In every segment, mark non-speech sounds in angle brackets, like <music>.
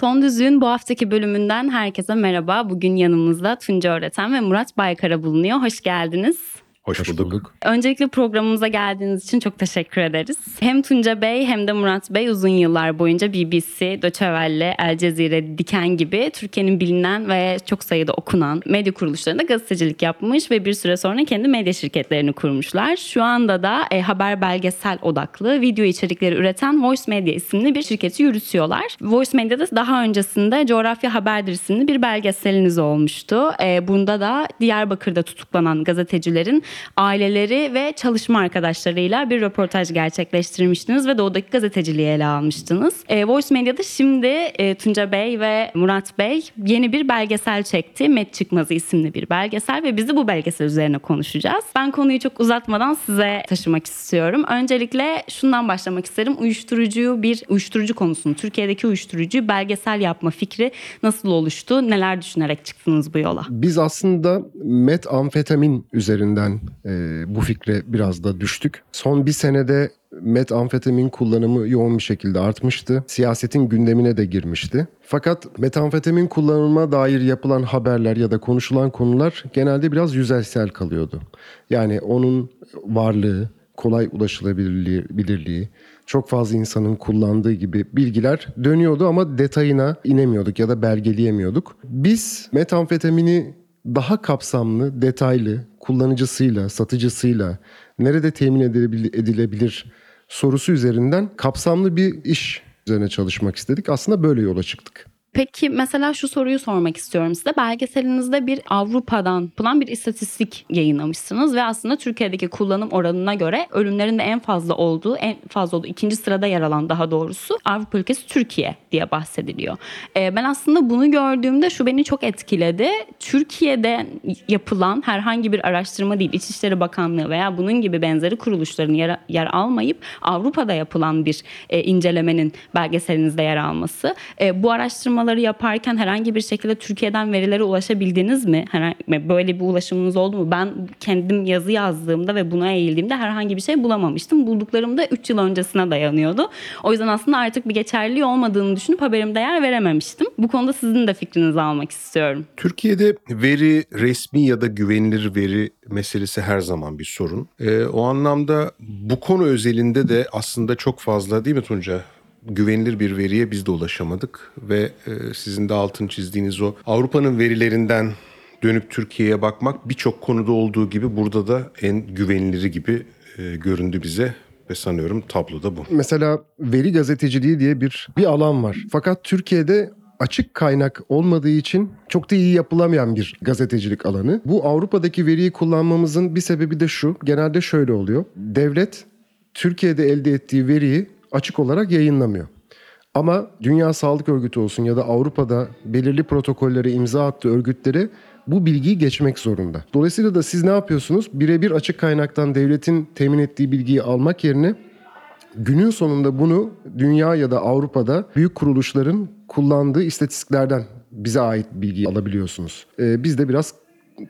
Son Düzlüğün bu haftaki bölümünden herkese merhaba. Bugün yanımızda Tunca Öğreten ve Murat Baykara bulunuyor. Hoş geldiniz. Hoş, Hoş bulduk. bulduk. Öncelikle programımıza geldiğiniz için çok teşekkür ederiz. Hem Tunca Bey hem de Murat Bey uzun yıllar boyunca BBC, Deutsche Welle, El Cezire, Diken gibi Türkiye'nin bilinen ve çok sayıda okunan medya kuruluşlarında gazetecilik yapmış ve bir süre sonra kendi medya şirketlerini kurmuşlar. Şu anda da e, haber belgesel odaklı video içerikleri üreten Voice Media isimli bir şirketi yürütüyorlar. Voice Media'da daha öncesinde Coğrafya Haberdir isimli bir belgeseliniz olmuştu. E, bunda da Diyarbakır'da tutuklanan gazetecilerin aileleri ve çalışma arkadaşlarıyla bir röportaj gerçekleştirmiştiniz ve doğudaki gazeteciliği ele almıştınız. E, Voice Media'da şimdi e, Tunca Bey ve Murat Bey yeni bir belgesel çekti. Met Çıkmazı isimli bir belgesel ve biz de bu belgesel üzerine konuşacağız. Ben konuyu çok uzatmadan size taşımak istiyorum. Öncelikle şundan başlamak isterim. Uyuşturucuyu bir uyuşturucu konusunu, Türkiye'deki uyuşturucuyu belgesel yapma fikri nasıl oluştu? Neler düşünerek çıktınız bu yola? Biz aslında metamfetamin üzerinden e, bu fikre biraz da düştük. Son bir senede metamfetamin kullanımı yoğun bir şekilde artmıştı. Siyasetin gündemine de girmişti. Fakat metamfetamin kullanıma dair yapılan haberler ya da konuşulan konular genelde biraz yüzeysel kalıyordu. Yani onun varlığı, kolay ulaşılabilirliği, bilirliği, çok fazla insanın kullandığı gibi bilgiler dönüyordu ama detayına inemiyorduk ya da belgeleyemiyorduk. Biz metamfetamini daha kapsamlı, detaylı, kullanıcısıyla, satıcısıyla nerede temin edilebilir, sorusu üzerinden kapsamlı bir iş üzerine çalışmak istedik. Aslında böyle yola çıktık. Peki mesela şu soruyu sormak istiyorum size. Belgeselinizde bir Avrupa'dan yapılan bir istatistik yayınlamışsınız ve aslında Türkiye'deki kullanım oranına göre ölümlerin de en fazla olduğu, en fazla olduğu ikinci sırada yer alan daha doğrusu Avrupa ülkesi Türkiye diye bahsediliyor. Ee, ben aslında bunu gördüğümde şu beni çok etkiledi. Türkiye'de yapılan herhangi bir araştırma değil, İçişleri Bakanlığı veya bunun gibi benzeri kuruluşların yer, yer almayıp Avrupa'da yapılan bir e, incelemenin belgeselinizde yer alması. E, bu araştırmaları yaparken herhangi bir şekilde Türkiye'den verilere ulaşabildiniz mi? Herhangi, böyle bir ulaşımınız oldu mu? Ben kendim yazı yazdığımda ve buna eğildiğimde herhangi bir şey bulamamıştım. Bulduklarım da 3 yıl öncesine dayanıyordu. O yüzden aslında artık bir geçerliliği olmadığını düşünüp haberimde yer verememiştim. Bu konuda sizin de fikrinizi almak istiyorum. Türkiye'de veri resmi ya da güvenilir veri meselesi her zaman bir sorun. Ee, o anlamda bu konu özelinde de aslında çok fazla değil mi Tunca? Güvenilir bir veriye biz de ulaşamadık ve e, sizin de altını çizdiğiniz o Avrupa'nın verilerinden dönüp Türkiye'ye bakmak birçok konuda olduğu gibi burada da en güveniliri gibi e, göründü bize ve sanıyorum tablo da bu. Mesela veri gazeteciliği diye bir bir alan var. Fakat Türkiye'de açık kaynak olmadığı için çok da iyi yapılamayan bir gazetecilik alanı. Bu Avrupa'daki veriyi kullanmamızın bir sebebi de şu. Genelde şöyle oluyor. Devlet Türkiye'de elde ettiği veriyi açık olarak yayınlamıyor. Ama Dünya Sağlık Örgütü olsun ya da Avrupa'da belirli protokollere imza attığı örgütleri bu bilgiyi geçmek zorunda. Dolayısıyla da siz ne yapıyorsunuz? Birebir açık kaynaktan devletin temin ettiği bilgiyi almak yerine günün sonunda bunu dünya ya da Avrupa'da büyük kuruluşların kullandığı istatistiklerden bize ait bilgiyi alabiliyorsunuz. Ee, biz de biraz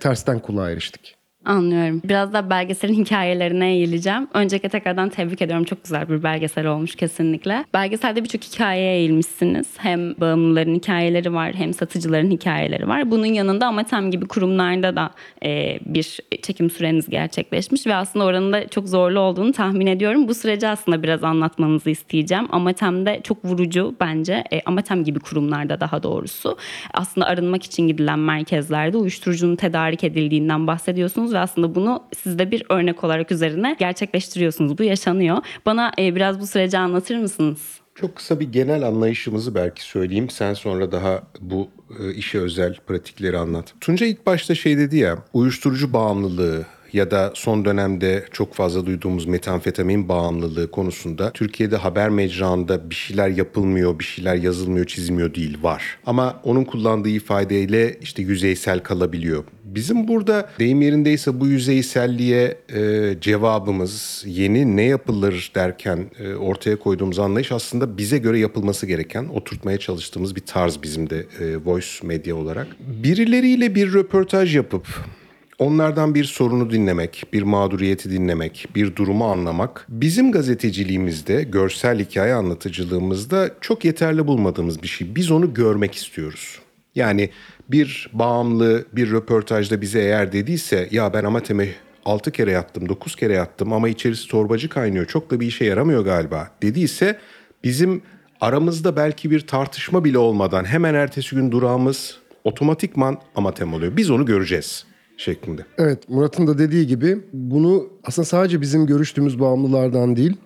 tersten kulağa eriştik. Anlıyorum. Biraz da belgeselin <laughs> hikayelerine eğileceğim. Öncelikle tekrardan tebrik ediyorum. Çok güzel bir belgesel olmuş kesinlikle. Belgeselde birçok hikayeye eğilmişsiniz. Hem bağımlıların hikayeleri var hem satıcıların hikayeleri var. Bunun yanında Amatem gibi kurumlarda da e, bir çekim süreniz gerçekleşmiş ve aslında oranın da çok zorlu olduğunu tahmin ediyorum. Bu süreci aslında biraz anlatmanızı isteyeceğim. Amatem'de çok vurucu bence. E, Amatem gibi kurumlarda daha doğrusu. Aslında arınmak için gidilen merkezlerde uyuşturucunun tedarik edildiğinden bahsediyorsunuz aslında bunu siz de bir örnek olarak üzerine gerçekleştiriyorsunuz. Bu yaşanıyor. Bana e, biraz bu süreci anlatır mısınız? Çok kısa bir genel anlayışımızı belki söyleyeyim. Sen sonra daha bu e, işe özel pratikleri anlat. Tunca ilk başta şey dedi ya, uyuşturucu bağımlılığı ya da son dönemde çok fazla duyduğumuz metamfetamin bağımlılığı konusunda Türkiye'de haber mecranda bir şeyler yapılmıyor, bir şeyler yazılmıyor, çizilmiyor değil var. Ama onun kullandığı ifadeyle işte yüzeysel kalabiliyor. Bizim burada deyim yerindeyse bu yüzeyselliğe e, cevabımız yeni ne yapılır derken e, ortaya koyduğumuz anlayış aslında bize göre yapılması gereken oturtmaya çalıştığımız bir tarz bizim de e, voice medya olarak. Birileriyle bir röportaj yapıp Onlardan bir sorunu dinlemek, bir mağduriyeti dinlemek, bir durumu anlamak bizim gazeteciliğimizde, görsel hikaye anlatıcılığımızda çok yeterli bulmadığımız bir şey. Biz onu görmek istiyoruz. Yani bir bağımlı bir röportajda bize eğer dediyse ya ben Amatem'e 6 kere yattım, 9 kere yattım ama içerisi torbacı kaynıyor. Çok da bir işe yaramıyor galiba dediyse bizim aramızda belki bir tartışma bile olmadan hemen ertesi gün durağımız otomatikman Amatem oluyor. Biz onu göreceğiz şeklinde. Evet Murat'ın da dediği gibi bunu aslında sadece bizim görüştüğümüz bağımlılardan değil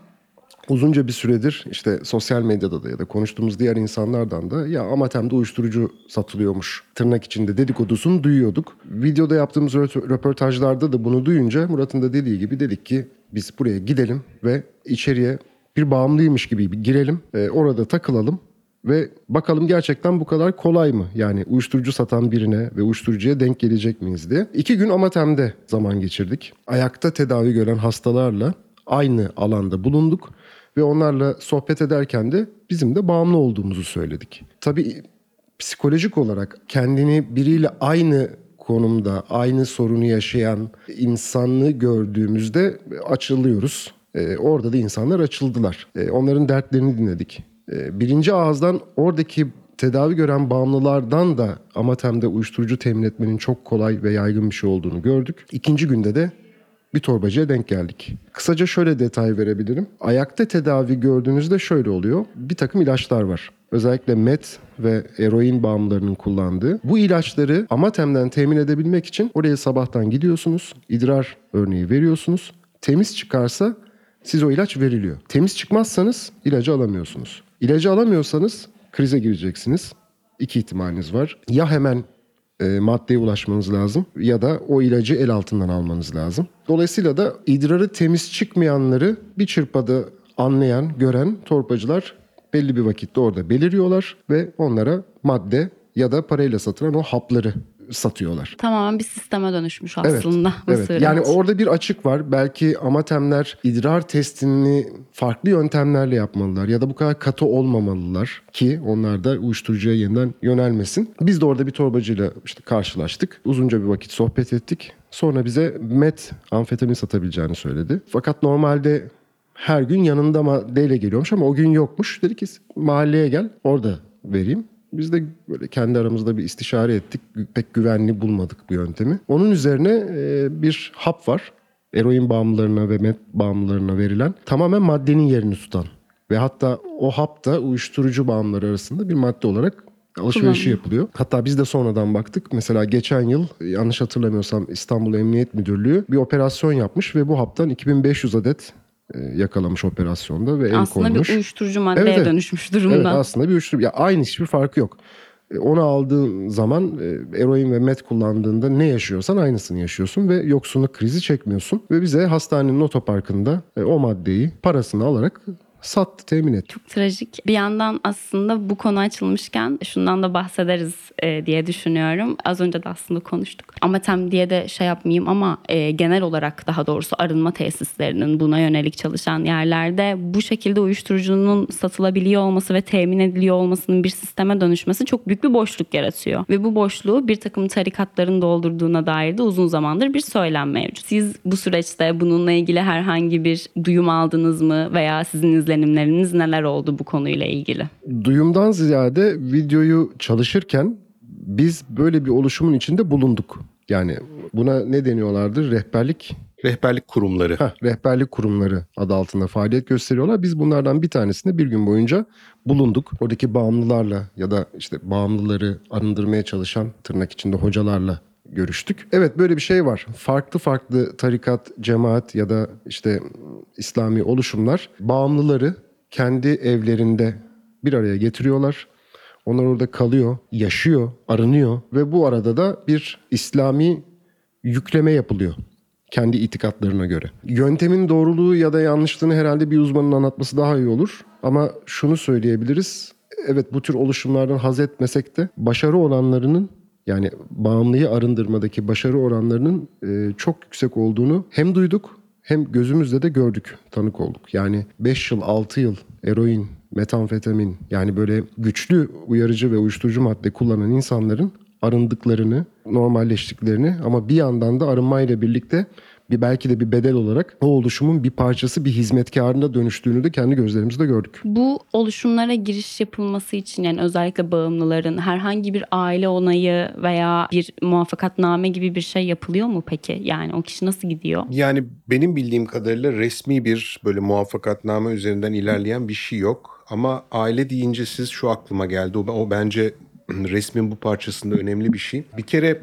uzunca bir süredir işte sosyal medyada da ya da konuştuğumuz diğer insanlardan da ya Amatem'de uyuşturucu satılıyormuş tırnak içinde dedikodusunu duyuyorduk. Videoda yaptığımız rö- röportajlarda da bunu duyunca Murat'ın da dediği gibi dedik ki biz buraya gidelim ve içeriye bir bağımlıymış gibi bir girelim. Ee, orada takılalım ve bakalım gerçekten bu kadar kolay mı? Yani uyuşturucu satan birine ve uyuşturucuya denk gelecek miyiz diye. İki gün Amatem'de zaman geçirdik. Ayakta tedavi gören hastalarla aynı alanda bulunduk. Ve onlarla sohbet ederken de bizim de bağımlı olduğumuzu söyledik. Tabii psikolojik olarak kendini biriyle aynı konumda, aynı sorunu yaşayan insanlığı gördüğümüzde açılıyoruz. Ee, orada da insanlar açıldılar. Ee, onların dertlerini dinledik. Ee, birinci ağızdan oradaki tedavi gören bağımlılardan da Amatem'de uyuşturucu temin etmenin çok kolay ve yaygın bir şey olduğunu gördük. İkinci günde de bir torbacıya denk geldik. Kısaca şöyle detay verebilirim. Ayakta tedavi gördüğünüzde şöyle oluyor. Bir takım ilaçlar var. Özellikle met ve eroin bağımlılarının kullandığı. Bu ilaçları Amatem'den temin edebilmek için oraya sabahtan gidiyorsunuz. idrar örneği veriyorsunuz. Temiz çıkarsa size o ilaç veriliyor. Temiz çıkmazsanız ilacı alamıyorsunuz. İlacı alamıyorsanız krize gireceksiniz. İki ihtimaliniz var. Ya hemen e, maddeye ulaşmanız lazım ya da o ilacı el altından almanız lazım. Dolayısıyla da idrarı temiz çıkmayanları bir çırpada anlayan, gören torbacılar belli bir vakitte orada beliriyorlar ve onlara madde ya da parayla satılan o hapları satıyorlar. Tamamen bir sisteme dönüşmüş Evet, aslında evet. süreç. Yani orada bir açık var. Belki amatemler idrar testini farklı yöntemlerle yapmalılar ya da bu kadar katı olmamalılar ki onlar da uyuşturucuya yeniden yönelmesin. Biz de orada bir torbacıyla işte karşılaştık. Uzunca bir vakit sohbet ettik. Sonra bize met amfetamin satabileceğini söyledi. Fakat normalde her gün yanında maddeyle geliyormuş ama o gün yokmuş. Dedi ki mahalleye gel orada vereyim. Biz de böyle kendi aramızda bir istişare ettik. Pek güvenli bulmadık bu yöntemi. Onun üzerine e, bir hap var. Eroin bağımlılarına ve met bağımlılarına verilen. Tamamen maddenin yerini tutan. Ve hatta o hap da uyuşturucu bağımlıları arasında bir madde olarak alışverişi yapılıyor. Hatta biz de sonradan baktık. Mesela geçen yıl yanlış hatırlamıyorsam İstanbul Emniyet Müdürlüğü bir operasyon yapmış ve bu haptan 2500 adet yakalamış operasyonda ve el aslında koymuş. bir uyuşturucu maddeye Evet, evet. dönüşmüş durumda. Evet aslında bir uyuşturucu. Ya aynı hiçbir farkı yok. E, Onu aldığın zaman e, eroin ve met kullandığında ne yaşıyorsan aynısını yaşıyorsun ve yoksunluk krizi çekmiyorsun. Ve bize hastanenin otoparkında e, o maddeyi parasını alarak sattı, temin etti. Trajik. Bir yandan aslında bu konu açılmışken şundan da bahsederiz e, diye düşünüyorum. Az önce de aslında konuştuk. Amatem diye de şey yapmayayım ama e, genel olarak daha doğrusu arınma tesislerinin buna yönelik çalışan yerlerde bu şekilde uyuşturucunun satılabiliyor olması ve temin ediliyor olmasının bir sisteme dönüşmesi çok büyük bir boşluk yaratıyor. Ve bu boşluğu bir takım tarikatların doldurduğuna dair de uzun zamandır bir söylem mevcut. Siz bu süreçte bununla ilgili herhangi bir duyum aldınız mı veya sizin izlenimleriniz neler oldu bu konuyla ilgili? Duyumdan ziyade videoyu çalışırken biz böyle bir oluşumun içinde bulunduk. Yani buna ne deniyorlardır? Rehberlik Rehberlik kurumları. Heh, rehberlik kurumları adı altında faaliyet gösteriyorlar. Biz bunlardan bir tanesinde bir gün boyunca bulunduk. Oradaki bağımlılarla ya da işte bağımlıları arındırmaya çalışan tırnak içinde hocalarla görüştük. Evet böyle bir şey var. Farklı farklı tarikat, cemaat ya da işte İslami oluşumlar bağımlıları kendi evlerinde bir araya getiriyorlar. Onlar orada kalıyor, yaşıyor, arınıyor ve bu arada da bir İslami yükleme yapılıyor kendi itikatlarına göre. Yöntemin doğruluğu ya da yanlışlığını herhalde bir uzmanın anlatması daha iyi olur. Ama şunu söyleyebiliriz. Evet bu tür oluşumlardan haz etmesek de başarı oranlarının yani bağımlıyı arındırmadaki başarı oranlarının e, çok yüksek olduğunu hem duyduk hem gözümüzle de gördük, tanık olduk. Yani 5 yıl, 6 yıl eroin, metamfetamin yani böyle güçlü uyarıcı ve uyuşturucu madde kullanan insanların arındıklarını, normalleştiklerini ama bir yandan da arınmayla birlikte bir belki de bir bedel olarak o oluşumun bir parçası bir hizmetkarına dönüştüğünü de kendi gözlerimizle gördük. Bu oluşumlara giriş yapılması için yani özellikle bağımlıların herhangi bir aile onayı veya bir muvaffakatname gibi bir şey yapılıyor mu peki? Yani o kişi nasıl gidiyor? Yani benim bildiğim kadarıyla resmi bir böyle muvaffakatname üzerinden ilerleyen bir şey yok. Ama aile deyince siz şu aklıma geldi. O, o bence <clears throat> resmin bu parçasında önemli bir şey. Bir kere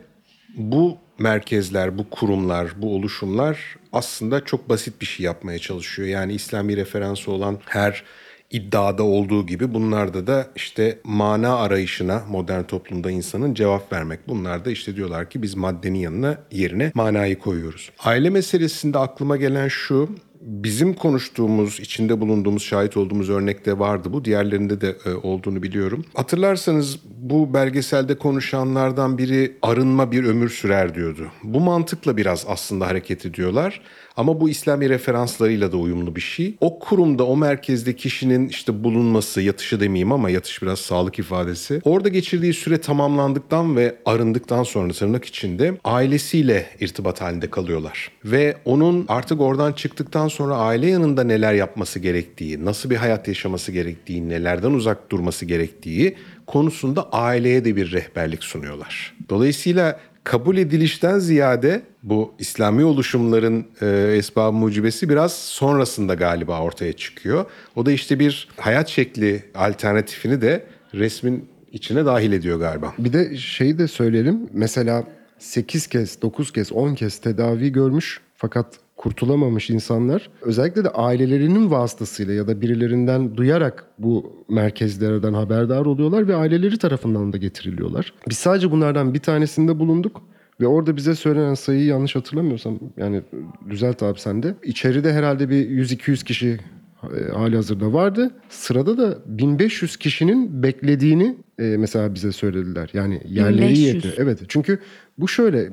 bu merkezler, bu kurumlar, bu oluşumlar aslında çok basit bir şey yapmaya çalışıyor. Yani İslami referansı olan her iddiada olduğu gibi bunlarda da işte mana arayışına modern toplumda insanın cevap vermek. Bunlar da işte diyorlar ki biz maddenin yanına yerine manayı koyuyoruz. Aile meselesinde aklıma gelen şu bizim konuştuğumuz, içinde bulunduğumuz, şahit olduğumuz örnekte vardı bu. Diğerlerinde de e, olduğunu biliyorum. Hatırlarsanız bu belgeselde konuşanlardan biri arınma bir ömür sürer diyordu. Bu mantıkla biraz aslında hareket ediyorlar. Ama bu İslami referanslarıyla da uyumlu bir şey. O kurumda, o merkezde kişinin işte bulunması, yatışı demeyeyim ama yatış biraz sağlık ifadesi. Orada geçirdiği süre tamamlandıktan ve arındıktan sonra tırnak içinde ailesiyle irtibat halinde kalıyorlar. Ve onun artık oradan çıktıktan sonra aile yanında neler yapması gerektiği, nasıl bir hayat yaşaması gerektiği, nelerden uzak durması gerektiği konusunda aileye de bir rehberlik sunuyorlar. Dolayısıyla kabul edilişten ziyade bu İslami oluşumların e, esbab mucibesi biraz sonrasında galiba ortaya çıkıyor. O da işte bir hayat şekli alternatifini de resmin içine dahil ediyor galiba. Bir de şeyi de söyleyelim. Mesela 8 kez, 9 kez, 10 kez tedavi görmüş fakat kurtulamamış insanlar özellikle de ailelerinin vasıtasıyla ya da birilerinden duyarak bu merkezlerden haberdar oluyorlar ve aileleri tarafından da getiriliyorlar. Biz sadece bunlardan bir tanesinde bulunduk. Ve orada bize söylenen sayıyı yanlış hatırlamıyorsam yani düzelt abi sen de. İçeride herhalde bir 100-200 kişi e, hali hazırda vardı. Sırada da 1500 kişinin beklediğini e, mesela bize söylediler. Yani yerleri 1500. yetti. Evet çünkü bu şöyle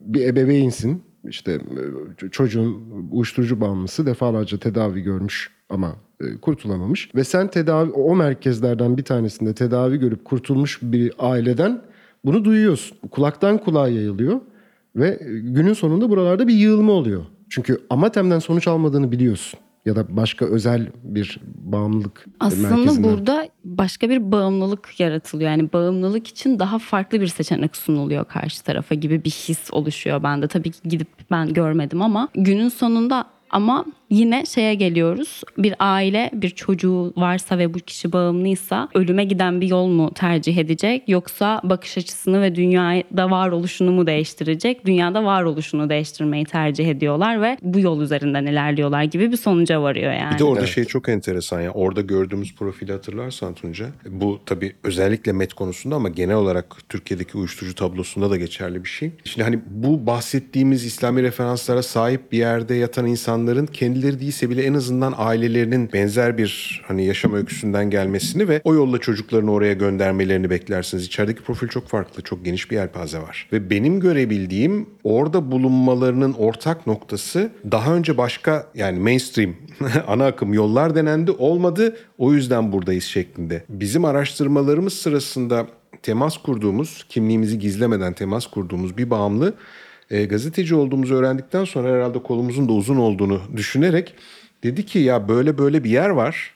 bir ebeveynsin işte e, çocuğun uyuşturucu bağımlısı defalarca tedavi görmüş ama e, kurtulamamış. Ve sen tedavi o merkezlerden bir tanesinde tedavi görüp kurtulmuş bir aileden bunu duyuyorsun. Kulaktan kulağa yayılıyor ve günün sonunda buralarda bir yığılma oluyor. Çünkü Amatem'den sonuç almadığını biliyorsun ya da başka özel bir bağımlılık Aslında merkezinden. burada başka bir bağımlılık yaratılıyor. Yani bağımlılık için daha farklı bir seçenek sunuluyor karşı tarafa gibi bir his oluşuyor bende. Tabii ki gidip ben görmedim ama günün sonunda ama yine şeye geliyoruz. Bir aile, bir çocuğu varsa ve bu kişi bağımlıysa ölüme giden bir yol mu tercih edecek yoksa bakış açısını ve dünyada varoluşunu mu değiştirecek? Dünyada varoluşunu değiştirmeyi tercih ediyorlar ve bu yol üzerinden ilerliyorlar gibi bir sonuca varıyor yani. Bir de orada şey çok enteresan ya. Orada gördüğümüz profili hatırlarsan Tunca. Bu tabii özellikle met konusunda ama genel olarak Türkiye'deki uyuşturucu tablosunda da geçerli bir şey. Şimdi hani bu bahsettiğimiz İslami referanslara sahip bir yerde yatan insanların kendileri değilse bile en azından ailelerinin benzer bir hani yaşam öyküsünden gelmesini ve o yolla çocuklarını oraya göndermelerini beklersiniz. İçerideki profil çok farklı, çok geniş bir yelpaze var. Ve benim görebildiğim orada bulunmalarının ortak noktası daha önce başka yani mainstream <laughs> ana akım yollar denendi olmadı o yüzden buradayız şeklinde. Bizim araştırmalarımız sırasında temas kurduğumuz, kimliğimizi gizlemeden temas kurduğumuz bir bağımlı e, gazeteci olduğumuzu öğrendikten sonra herhalde kolumuzun da uzun olduğunu düşünerek dedi ki ya böyle böyle bir yer var.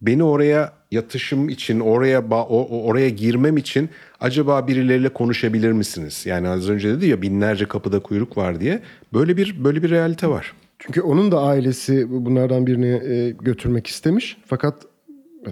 Beni oraya yatışım için, oraya oraya girmem için acaba birileriyle konuşabilir misiniz? Yani az önce dedi ya binlerce kapıda kuyruk var diye. Böyle bir böyle bir realite var. Çünkü onun da ailesi bunlardan birini e, götürmek istemiş. Fakat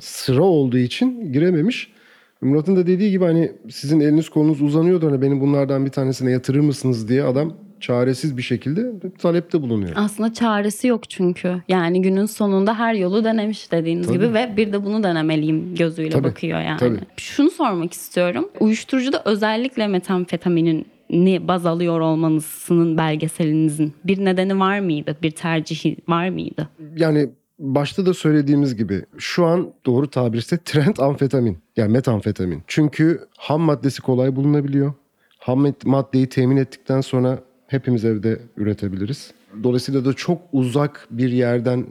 sıra olduğu için girememiş. Murat'ın da dediği gibi hani sizin eliniz kolunuz uzanıyordu hani beni bunlardan bir tanesine yatırır mısınız diye adam çaresiz bir şekilde talepte bulunuyor. Aslında çaresi yok çünkü. Yani günün sonunda her yolu denemiş dediğiniz Tabii. gibi ve bir de bunu denemeliyim gözüyle Tabii, bakıyor yani. tabii. Şunu sormak istiyorum. Uyuşturucuda özellikle metamfetaminin ni baz alıyor olmanızın belgeselinizin bir nedeni var mıydı? Bir tercihi var mıydı? Yani başta da söylediğimiz gibi şu an doğru tabirse trend amfetamin. Yani metamfetamin. Çünkü ham maddesi kolay bulunabiliyor. Ham mad- maddeyi temin ettikten sonra hepimiz evde üretebiliriz. Dolayısıyla da çok uzak bir yerden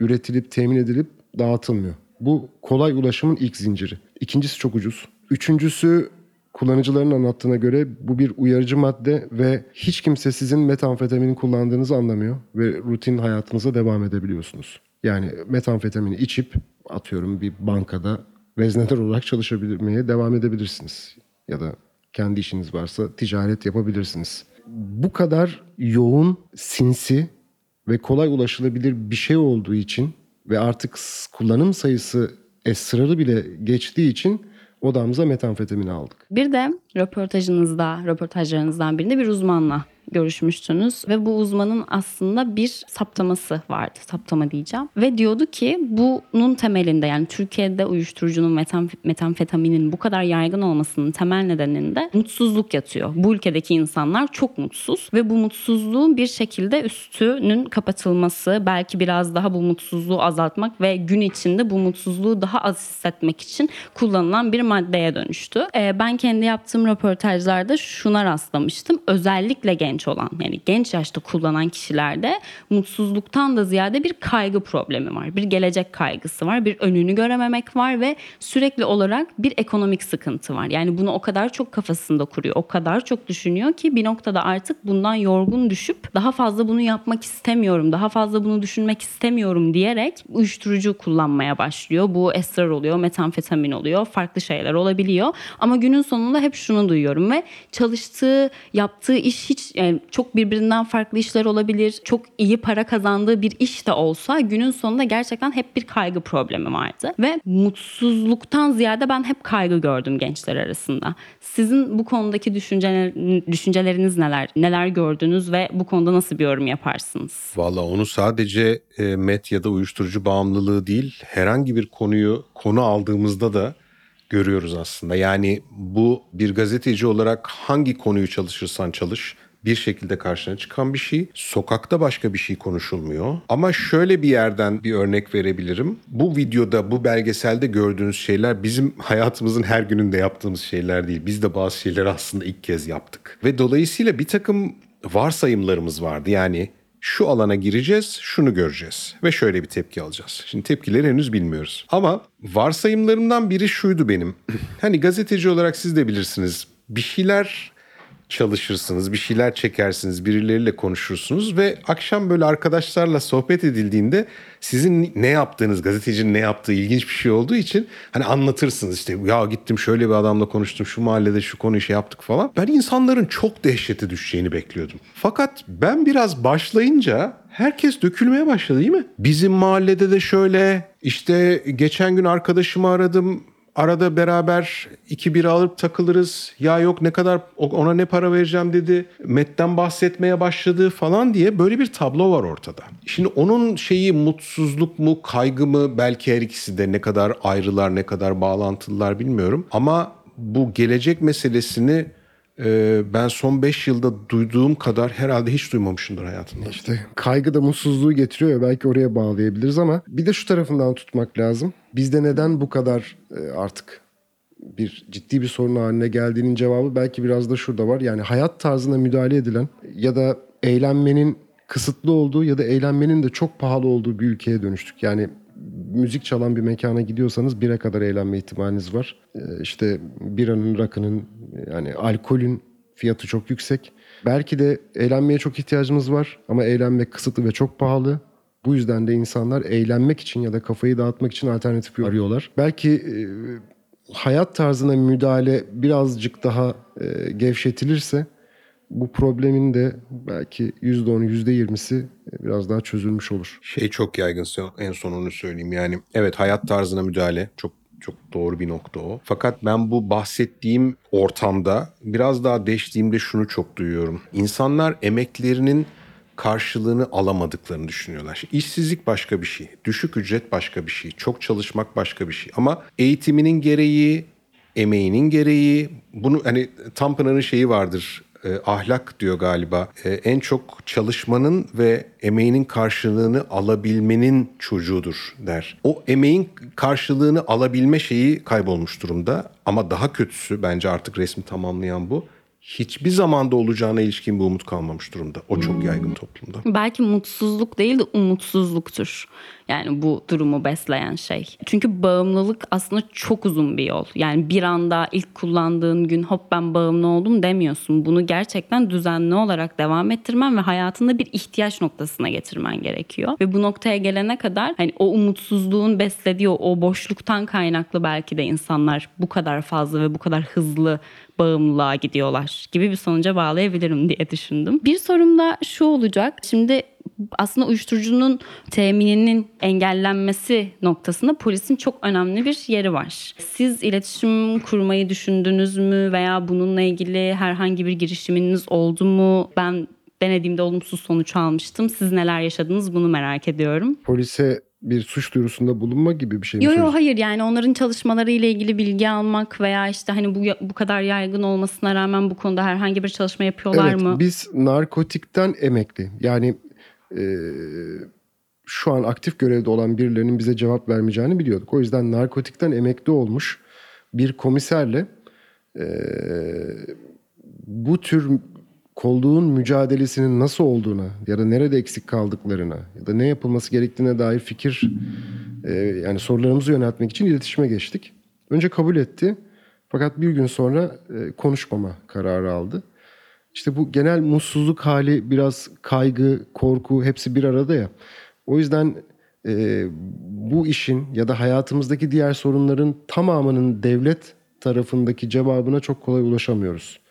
üretilip temin edilip dağıtılmıyor. Bu kolay ulaşımın ilk zinciri. İkincisi çok ucuz. Üçüncüsü kullanıcıların anlattığına göre bu bir uyarıcı madde ve hiç kimse sizin metamfetamini kullandığınızı anlamıyor ve rutin hayatınıza devam edebiliyorsunuz. Yani metamfetamini içip atıyorum bir bankada veznedar olarak çalışabilmeye devam edebilirsiniz. Ya da kendi işiniz varsa ticaret yapabilirsiniz. Bu kadar yoğun, sinsi ve kolay ulaşılabilir bir şey olduğu için ve artık kullanım sayısı esrarı bile geçtiği için odamıza metamfetamini aldık. Bir de röportajınızda, röportajlarınızdan birinde bir uzmanla görüşmüştünüz ve bu uzmanın aslında bir saptaması vardı. Saptama diyeceğim. Ve diyordu ki bunun temelinde yani Türkiye'de uyuşturucunun metam- metamfetaminin bu kadar yaygın olmasının temel nedeninde mutsuzluk yatıyor. Bu ülkedeki insanlar çok mutsuz ve bu mutsuzluğun bir şekilde üstünün kapatılması, belki biraz daha bu mutsuzluğu azaltmak ve gün içinde bu mutsuzluğu daha az hissetmek için kullanılan bir maddeye dönüştü. Ee, ben kendi yaptığım röportajlarda şuna rastlamıştım. Özellikle genç olan yani genç yaşta kullanan kişilerde mutsuzluktan da ziyade bir kaygı problemi var. Bir gelecek kaygısı var. Bir önünü görememek var ve sürekli olarak bir ekonomik sıkıntı var. Yani bunu o kadar çok kafasında kuruyor. O kadar çok düşünüyor ki bir noktada artık bundan yorgun düşüp daha fazla bunu yapmak istemiyorum. Daha fazla bunu düşünmek istemiyorum diyerek uyuşturucu kullanmaya başlıyor. Bu esrar oluyor, metamfetamin oluyor, farklı şeyler olabiliyor. Ama günün sonunda hep şunu duyuyorum ve çalıştığı, yaptığı iş hiç yani çok birbirinden farklı işler olabilir. Çok iyi para kazandığı bir iş de olsa günün sonunda gerçekten hep bir kaygı problemi vardı. Ve mutsuzluktan ziyade ben hep kaygı gördüm gençler arasında. Sizin bu konudaki düşünceler, düşünceleriniz neler? Neler gördünüz ve bu konuda nasıl bir yorum yaparsınız? Valla onu sadece e, met ya da uyuşturucu bağımlılığı değil herhangi bir konuyu konu aldığımızda da görüyoruz aslında. Yani bu bir gazeteci olarak hangi konuyu çalışırsan çalış bir şekilde karşına çıkan bir şey. Sokakta başka bir şey konuşulmuyor. Ama şöyle bir yerden bir örnek verebilirim. Bu videoda, bu belgeselde gördüğünüz şeyler bizim <laughs> hayatımızın her gününde yaptığımız şeyler değil. Biz de bazı şeyleri aslında ilk kez yaptık. Ve dolayısıyla bir takım varsayımlarımız vardı. Yani şu alana gireceğiz, şunu göreceğiz ve şöyle bir tepki alacağız. Şimdi tepkileri henüz bilmiyoruz. Ama varsayımlarımdan biri şuydu benim. <clears throat> hani gazeteci olarak siz de bilirsiniz. Bir şeyler çalışırsınız, bir şeyler çekersiniz, birileriyle konuşursunuz ve akşam böyle arkadaşlarla sohbet edildiğinde sizin ne yaptığınız, gazetecinin ne yaptığı ilginç bir şey olduğu için hani anlatırsınız işte ya gittim şöyle bir adamla konuştum, şu mahallede şu konuyu şey yaptık falan. Ben insanların çok dehşete düşeceğini bekliyordum. Fakat ben biraz başlayınca herkes dökülmeye başladı değil mi? Bizim mahallede de şöyle işte geçen gün arkadaşımı aradım Arada beraber iki bira alıp takılırız. Ya yok ne kadar ona ne para vereceğim dedi. Met'ten bahsetmeye başladı falan diye böyle bir tablo var ortada. Şimdi onun şeyi mutsuzluk mu kaygı mı belki her ikisi de ne kadar ayrılar ne kadar bağlantılılar bilmiyorum. Ama bu gelecek meselesini e, ben son 5 yılda duyduğum kadar herhalde hiç duymamışımdır hayatımda. İşte kaygı da mutsuzluğu getiriyor ya belki oraya bağlayabiliriz ama bir de şu tarafından tutmak lazım. Bizde neden bu kadar e, artık bir ciddi bir sorun haline geldiğinin cevabı belki biraz da şurada var. Yani hayat tarzına müdahale edilen ya da eğlenmenin kısıtlı olduğu ya da eğlenmenin de çok pahalı olduğu bir ülkeye dönüştük. Yani müzik çalan bir mekana gidiyorsanız bire kadar eğlenme ihtimaliniz var. Ee, işte biranın, rakının yani alkolün fiyatı çok yüksek. Belki de eğlenmeye çok ihtiyacımız var ama eğlenmek kısıtlı ve çok pahalı. Bu yüzden de insanlar eğlenmek için ya da kafayı dağıtmak için alternatif arıyorlar. Belki e, hayat tarzına müdahale birazcık daha e, gevşetilirse bu problemin de belki %10'u %20'si biraz daha çözülmüş olur. Şey çok yaygın en son onu söyleyeyim. Yani evet hayat tarzına müdahale çok çok doğru bir nokta o. Fakat ben bu bahsettiğim ortamda biraz daha değiştiğimde şunu çok duyuyorum. İnsanlar emeklerinin karşılığını alamadıklarını düşünüyorlar. Şimdi işsizlik başka bir şey, düşük ücret başka bir şey, çok çalışmak başka bir şey. Ama eğitiminin gereği, emeğinin gereği, bunu hani Tanpınar'ın şeyi vardır. E, ahlak diyor galiba. E, en çok çalışmanın ve emeğinin karşılığını alabilmenin çocuğudur der. O emeğin karşılığını alabilme şeyi kaybolmuş durumda. Ama daha kötüsü bence artık resmi tamamlayan bu. Hiçbir zamanda olacağına ilişkin bir umut kalmamış durumda. O çok yaygın toplumda. Belki mutsuzluk değil de umutsuzluktur. Yani bu durumu besleyen şey. Çünkü bağımlılık aslında çok uzun bir yol. Yani bir anda ilk kullandığın gün hop ben bağımlı oldum demiyorsun. Bunu gerçekten düzenli olarak devam ettirmen ve hayatında bir ihtiyaç noktasına getirmen gerekiyor. Ve bu noktaya gelene kadar hani o umutsuzluğun beslediği o boşluktan kaynaklı belki de insanlar bu kadar fazla ve bu kadar hızlı bağımlılığa gidiyorlar gibi bir sonuca bağlayabilirim diye düşündüm. Bir sorum da şu olacak. Şimdi aslında uyuşturucunun temininin engellenmesi noktasında polisin çok önemli bir yeri var. Siz iletişim kurmayı düşündünüz mü veya bununla ilgili herhangi bir girişiminiz oldu mu? Ben denediğimde olumsuz sonuç almıştım. Siz neler yaşadınız bunu merak ediyorum. Polise bir suç duyurusunda bulunma gibi bir şey mi Yok yok hayır yani onların çalışmaları ile ilgili bilgi almak veya işte hani bu bu kadar yaygın olmasına rağmen bu konuda herhangi bir çalışma yapıyorlar evet, mı? biz narkotikten emekli. Yani e, şu an aktif görevde olan birilerinin bize cevap vermeyeceğini biliyorduk. O yüzden narkotikten emekli olmuş bir komiserle e, bu tür kolluğun mücadelesinin nasıl olduğuna ya da nerede eksik kaldıklarına ya da ne yapılması gerektiğine dair fikir e, yani sorularımızı yöneltmek için iletişime geçtik. Önce kabul etti fakat bir gün sonra e, konuşmama kararı aldı. İşte bu genel mutsuzluk hali biraz kaygı, korku hepsi bir arada ya. O yüzden e, bu işin ya da hayatımızdaki diğer sorunların tamamının devlet tarafındaki cevabına çok kolay ulaşamıyoruz.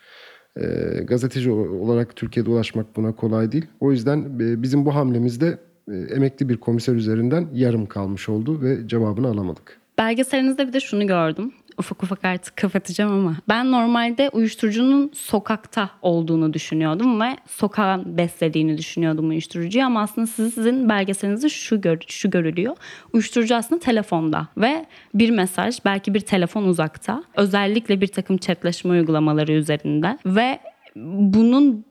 E, gazeteci olarak Türkiye'de ulaşmak buna kolay değil. O yüzden e, bizim bu hamlemizde e, emekli bir komiser üzerinden yarım kalmış oldu ve cevabını alamadık. Belgeselinizde bir de şunu gördüm. Ufak ufak artık kapatacağım ama. Ben normalde uyuşturucunun sokakta olduğunu düşünüyordum ve sokağın beslediğini düşünüyordum uyuşturucuyu ama aslında sizin belgeselinizde şu, gör, şu görülüyor. Uyuşturucu aslında telefonda ve bir mesaj belki bir telefon uzakta. Özellikle bir takım chatleşme uygulamaları üzerinde ve bunun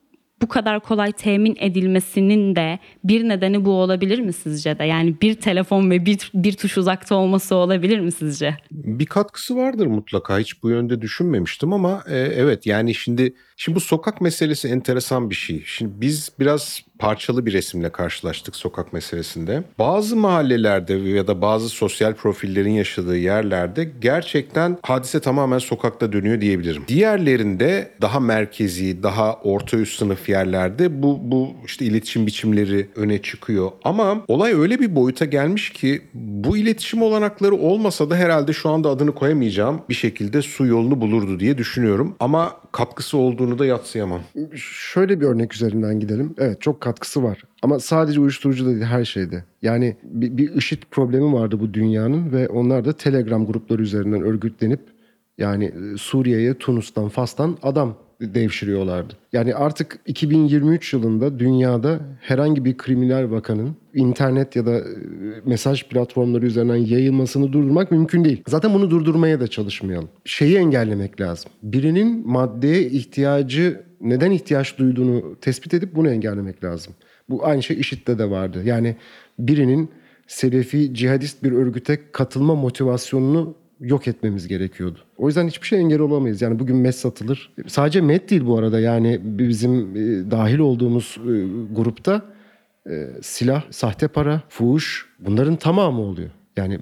bu kadar kolay temin edilmesinin de bir nedeni bu olabilir mi sizce de? Yani bir telefon ve bir, bir tuş uzakta olması olabilir mi sizce? Bir katkısı vardır mutlaka. Hiç bu yönde düşünmemiştim ama e, evet yani şimdi şimdi bu sokak meselesi enteresan bir şey. Şimdi biz biraz parçalı bir resimle karşılaştık sokak meselesinde. Bazı mahallelerde ya da bazı sosyal profillerin yaşadığı yerlerde gerçekten hadise tamamen sokakta dönüyor diyebilirim. Diğerlerinde daha merkezi, daha orta üst sınıf yerlerde bu bu işte iletişim biçimleri öne çıkıyor. Ama olay öyle bir boyuta gelmiş ki bu iletişim olanakları olmasa da herhalde şu anda adını koyamayacağım bir şekilde su yolunu bulurdu diye düşünüyorum. Ama katkısı olduğunu da yatsıyamam. Şöyle bir örnek üzerinden gidelim. Evet çok katkısı var. Ama sadece uyuşturucu da değil her şeyde. Yani bir, bir IŞİD problemi vardı bu dünyanın ve onlar da Telegram grupları üzerinden örgütlenip yani e, Suriye'ye, Tunus'tan, Fas'tan adam devşiriyorlardı. Yani artık 2023 yılında dünyada herhangi bir kriminal vakanın internet ya da e, mesaj platformları üzerinden yayılmasını durdurmak mümkün değil. Zaten bunu durdurmaya da çalışmayalım. Şeyi engellemek lazım. Birinin maddeye ihtiyacı neden ihtiyaç duyduğunu tespit edip bunu engellemek lazım. Bu aynı şey IŞİD'de de vardı. Yani birinin Selefi cihadist bir örgüte katılma motivasyonunu yok etmemiz gerekiyordu. O yüzden hiçbir şey engel olamayız. Yani bugün met satılır. Sadece met değil bu arada. Yani bizim e, dahil olduğumuz e, grupta e, silah, sahte para, fuhuş bunların tamamı oluyor. Yani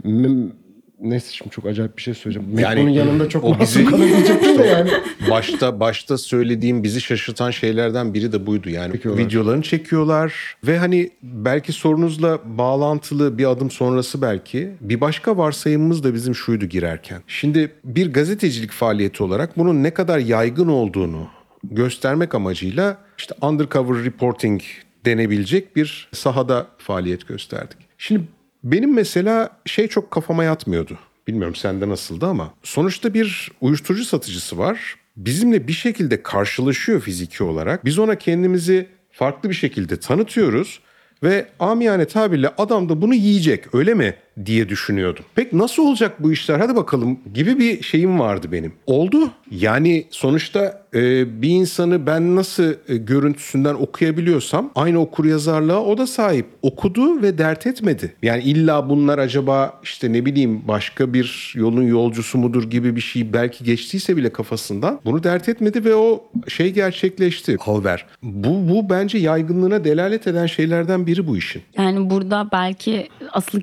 neyse şimdi çok acayip bir şey söyleyeceğim. Yani, bunun yanında çok o bizi- kalabilecektim de yani. <laughs> başta başta söylediğim bizi şaşırtan şeylerden biri de buydu. Yani Çekiyorlar. videolarını çekiyorlar ve hani belki sorunuzla bağlantılı bir adım sonrası belki bir başka varsayımımız da bizim şuydu girerken. Şimdi bir gazetecilik faaliyeti olarak bunun ne kadar yaygın olduğunu göstermek amacıyla işte undercover reporting denebilecek bir sahada faaliyet gösterdik. Şimdi benim mesela şey çok kafama yatmıyordu. Bilmiyorum sende nasıldı ama sonuçta bir uyuşturucu satıcısı var. Bizimle bir şekilde karşılaşıyor fiziki olarak. Biz ona kendimizi farklı bir şekilde tanıtıyoruz ve amiyane tabirle adam da bunu yiyecek öyle mi diye düşünüyordum. Peki nasıl olacak bu işler hadi bakalım gibi bir şeyim vardı benim. Oldu. Yani sonuçta e, bir insanı ben nasıl e, görüntüsünden okuyabiliyorsam aynı okur yazarlığa o da sahip. Okudu ve dert etmedi. Yani illa bunlar acaba işte ne bileyim başka bir yolun yolcusu mudur gibi bir şey belki geçtiyse bile kafasından bunu dert etmedi ve o şey gerçekleşti. Alver. Bu, bu bence yaygınlığına delalet eden şeylerden biri bu işin. Yani burada belki asıl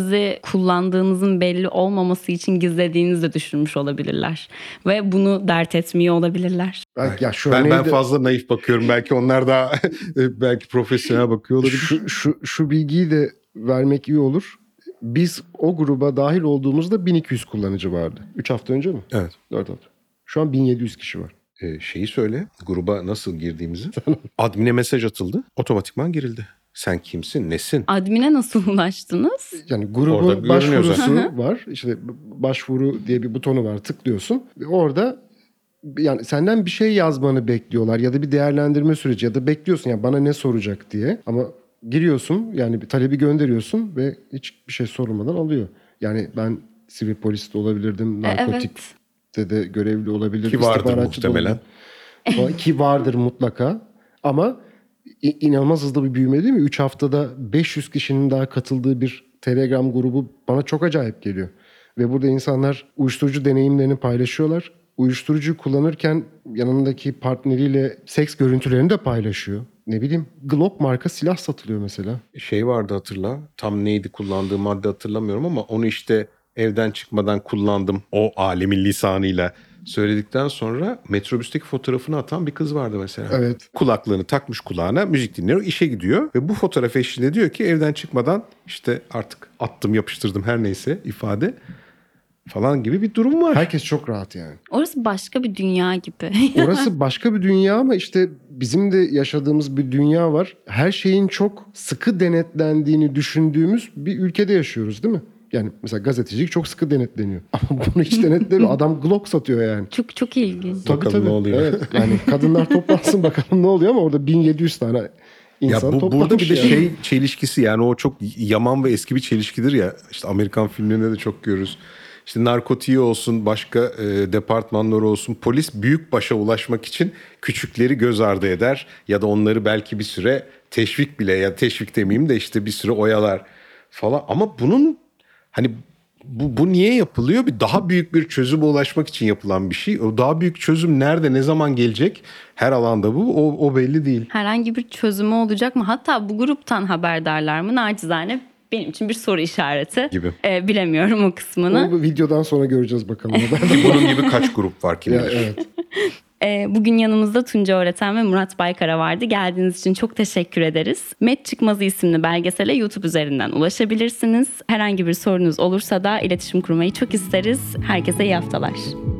kimliğinizi kullandığınızın belli olmaması için gizlediğinizi de düşünmüş olabilirler. Ve bunu dert etmiyor olabilirler. Belki, ya şu Ben, ben fazla naif bakıyorum. Belki onlar daha <laughs> belki profesyonel bakıyor olabilir. şu, şu, şu bilgiyi de vermek iyi olur. Biz o gruba dahil olduğumuzda 1200 kullanıcı vardı. 3 hafta önce mi? Evet. 4 hafta. Şu an 1700 kişi var. Ee, şeyi söyle. Gruba nasıl girdiğimizi. <laughs> Admin'e mesaj atıldı. Otomatikman girildi. Sen kimsin? Nesin? Admin'e nasıl <laughs> ulaştınız? Yani grubun başvurusu var. İşte başvuru diye bir butonu var. Tıklıyorsun. Ve orada yani senden bir şey yazmanı bekliyorlar ya da bir değerlendirme süreci ya da bekliyorsun yani bana ne soracak diye. Ama giriyorsun yani bir talebi gönderiyorsun ve hiçbir şey sorulmadan alıyor. Yani ben sivil polis de olabilirdim, E, narkotikte evet. de görevli olabilirdim. Ki vardır muhtemelen. Ki vardır mutlaka. Ama inanılmaz hızlı bir büyüme değil mi? 3 haftada 500 kişinin daha katıldığı bir Telegram grubu bana çok acayip geliyor. Ve burada insanlar uyuşturucu deneyimlerini paylaşıyorlar. Uyuşturucu kullanırken yanındaki partneriyle seks görüntülerini de paylaşıyor. Ne bileyim Glock marka silah satılıyor mesela. Şey vardı hatırla. Tam neydi kullandığı madde hatırlamıyorum ama onu işte evden çıkmadan kullandım. O alemin lisanıyla söyledikten sonra metrobüsteki fotoğrafını atan bir kız vardı mesela. Evet. Kulaklığını takmış kulağına müzik dinliyor işe gidiyor ve bu fotoğraf eşliğinde diyor ki evden çıkmadan işte artık attım yapıştırdım her neyse ifade falan gibi bir durum var. Herkes çok rahat yani. Orası başka bir dünya gibi. <laughs> Orası başka bir dünya ama işte bizim de yaşadığımız bir dünya var. Her şeyin çok sıkı denetlendiğini düşündüğümüz bir ülkede yaşıyoruz değil mi? Yani mesela gazetecilik çok sıkı denetleniyor. <laughs> Ama bunu hiç denetlemiyor. <laughs> Adam Glock satıyor yani. çok çok ilginç. Tabii Bakalım tabii. ne oluyor. Evet, yani kadınlar <laughs> toplansın bakalım ne oluyor ama orada 1700 tane Ya insan bu, toplanmış burada bir de yani. şey çelişkisi yani o çok yaman ve eski bir çelişkidir ya. İşte Amerikan filmlerinde de çok görürüz. İşte narkotiği olsun, başka e, departmanları olsun. Polis büyük başa ulaşmak için küçükleri göz ardı eder. Ya da onları belki bir süre teşvik bile ya teşvik demeyeyim de işte bir süre oyalar falan. Ama bunun hani bu, bu niye yapılıyor? Bir daha büyük bir çözüme ulaşmak için yapılan bir şey. O daha büyük çözüm nerede, ne zaman gelecek? Her alanda bu. O, o belli değil. Herhangi bir çözümü olacak mı? Hatta bu gruptan haberdarlar mı? Nacizane benim için bir soru işareti. Gibi. Ee, bilemiyorum o kısmını. Onu bu videodan sonra göreceğiz bakalım. <laughs> Bunun gibi kaç grup var kim ya, evet. Ee, bugün yanımızda Tunca Öğreten ve Murat Baykara vardı. Geldiğiniz için çok teşekkür ederiz. Met Çıkmazı isimli belgesele YouTube üzerinden ulaşabilirsiniz. Herhangi bir sorunuz olursa da iletişim kurmayı çok isteriz. Herkese iyi haftalar.